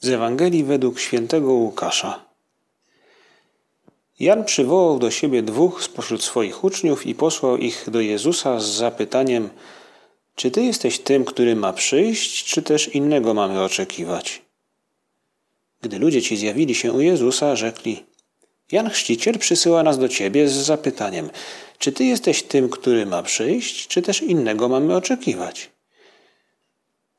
Z Ewangelii według świętego Łukasza. Jan przywołał do siebie dwóch spośród swoich uczniów i posłał ich do Jezusa z zapytaniem: Czy ty jesteś tym, który ma przyjść, czy też innego mamy oczekiwać? Gdy ludzie ci zjawili się u Jezusa, rzekli: Jan Chrzciciel przysyła nas do ciebie z zapytaniem: Czy ty jesteś tym, który ma przyjść, czy też innego mamy oczekiwać?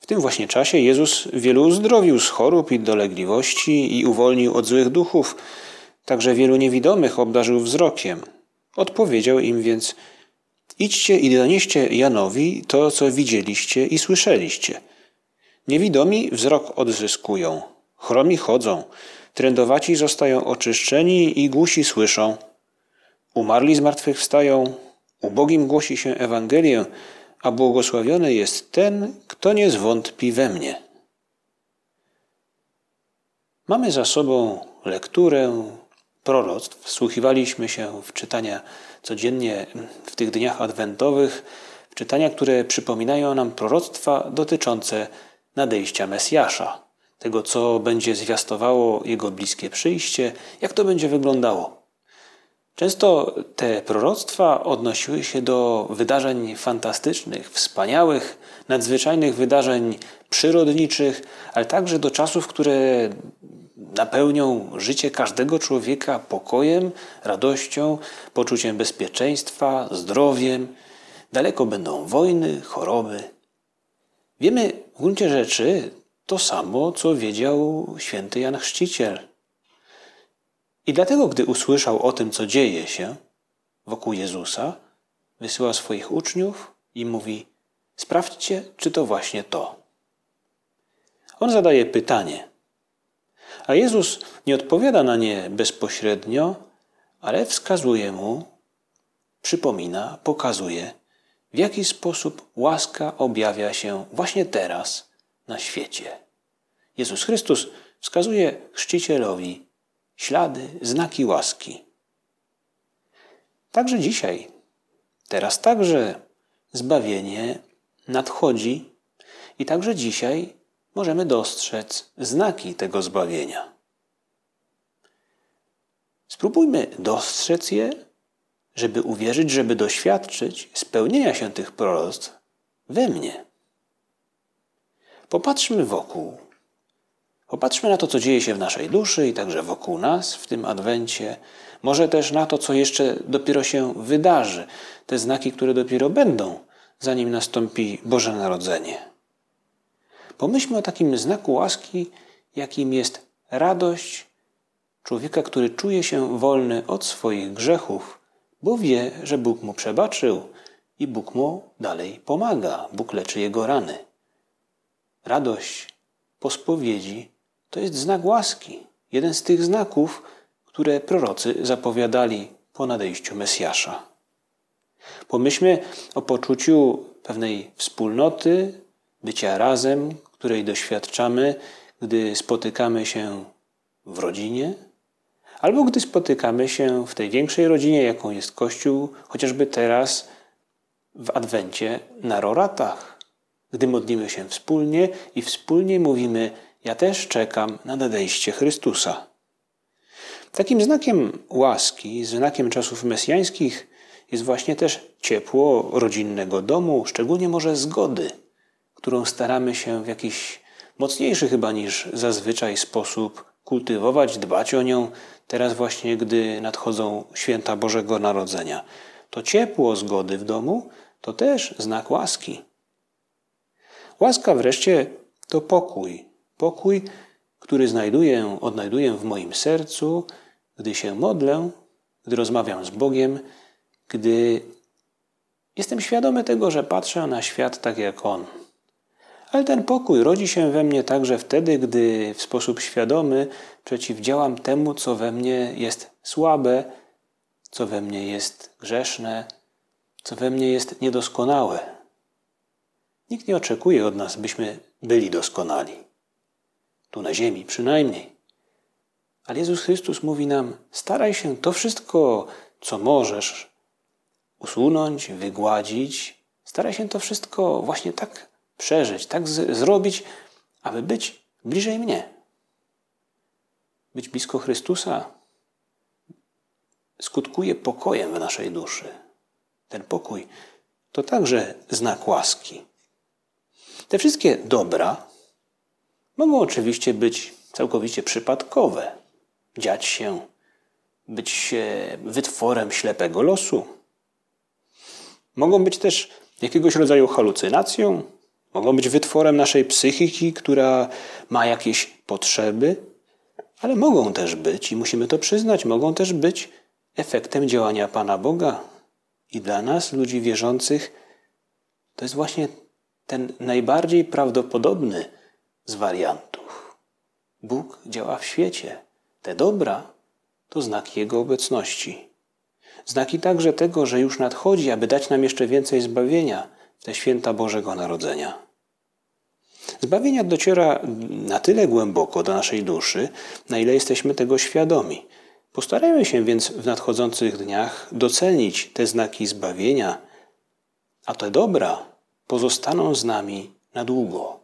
Tym właśnie czasie Jezus wielu uzdrowił z chorób i dolegliwości i uwolnił od złych duchów, także wielu niewidomych obdarzył wzrokiem. Odpowiedział im więc: Idźcie i donieście Janowi to, co widzieliście i słyszeliście. Niewidomi wzrok odzyskują, chromi chodzą, trędowaci zostają oczyszczeni i głusi słyszą. Umarli zmartwychwstają, ubogim głosi się Ewangelię, a błogosławiony jest ten, kto nie zwątpi we mnie. Mamy za sobą lekturę proroctw. Wsłuchiwaliśmy się w czytania codziennie w tych dniach adwentowych, w czytania, które przypominają nam proroctwa dotyczące nadejścia Mesjasza, tego, co będzie zwiastowało jego bliskie przyjście, jak to będzie wyglądało. Często te proroctwa odnosiły się do wydarzeń fantastycznych, wspaniałych, nadzwyczajnych wydarzeń przyrodniczych, ale także do czasów, które napełnią życie każdego człowieka pokojem, radością, poczuciem bezpieczeństwa, zdrowiem. Daleko będą wojny, choroby. Wiemy w gruncie rzeczy to samo, co wiedział święty Jan Chrzciciel. I dlatego, gdy usłyszał o tym, co dzieje się wokół Jezusa, wysyła swoich uczniów i mówi: Sprawdźcie, czy to właśnie to. On zadaje pytanie, a Jezus nie odpowiada na nie bezpośrednio, ale wskazuje mu, przypomina, pokazuje, w jaki sposób łaska objawia się właśnie teraz na świecie. Jezus Chrystus wskazuje chrzcicielowi ślady, znaki łaski. Także dzisiaj, teraz także zbawienie nadchodzi i także dzisiaj możemy dostrzec znaki tego zbawienia. Spróbujmy dostrzec je, żeby uwierzyć, żeby doświadczyć spełnienia się tych proroctw we mnie. Popatrzmy wokół. Popatrzmy na to, co dzieje się w naszej duszy i także wokół nas w tym adwencie. Może też na to, co jeszcze dopiero się wydarzy, te znaki, które dopiero będą, zanim nastąpi Boże Narodzenie. Pomyślmy o takim znaku łaski, jakim jest radość człowieka, który czuje się wolny od swoich grzechów, bo wie, że Bóg mu przebaczył i Bóg mu dalej pomaga. Bóg leczy jego rany. Radość po spowiedzi to jest znak łaski. Jeden z tych znaków, które prorocy zapowiadali po nadejściu Mesjasza. Pomyślmy o poczuciu pewnej wspólnoty, bycia razem, której doświadczamy, gdy spotykamy się w rodzinie, albo gdy spotykamy się w tej większej rodzinie, jaką jest Kościół, chociażby teraz w Adwencie na roratach, gdy modlimy się wspólnie i wspólnie mówimy ja też czekam na nadejście Chrystusa. Takim znakiem łaski, znakiem czasów mesjańskich jest właśnie też ciepło rodzinnego domu, szczególnie może zgody, którą staramy się w jakiś mocniejszy chyba niż zazwyczaj sposób kultywować, dbać o nią, teraz właśnie gdy nadchodzą święta Bożego Narodzenia. To ciepło zgody w domu to też znak łaski. Łaska wreszcie to pokój, Pokój, który znajduję, odnajduję w moim sercu, gdy się modlę, gdy rozmawiam z Bogiem, gdy jestem świadomy tego, że patrzę na świat tak jak On. Ale ten pokój rodzi się we mnie także wtedy, gdy w sposób świadomy przeciwdziałam temu, co we mnie jest słabe, co we mnie jest grzeszne, co we mnie jest niedoskonałe. Nikt nie oczekuje od nas, byśmy byli doskonali tu na ziemi przynajmniej. Ale Jezus Chrystus mówi nam: staraj się to wszystko, co możesz, usunąć, wygładzić. Staraj się to wszystko właśnie tak przeżyć, tak z- zrobić, aby być bliżej mnie. być blisko Chrystusa skutkuje pokojem w naszej duszy. Ten pokój to także znak łaski. Te wszystkie dobra mogą oczywiście być całkowicie przypadkowe, dziać się, być wytworem ślepego losu. Mogą być też jakiegoś rodzaju halucynacją, mogą być wytworem naszej psychiki, która ma jakieś potrzeby, ale mogą też być, i musimy to przyznać, mogą też być efektem działania Pana Boga. I dla nas, ludzi wierzących, to jest właśnie ten najbardziej prawdopodobny z wariantów. Bóg działa w świecie. Te dobra to znaki Jego obecności. Znaki także tego, że już nadchodzi, aby dać nam jeszcze więcej zbawienia w te święta Bożego Narodzenia. Zbawienia dociera na tyle głęboko do naszej duszy, na ile jesteśmy tego świadomi. Postarajmy się więc w nadchodzących dniach docenić te znaki zbawienia, a te dobra pozostaną z nami na długo.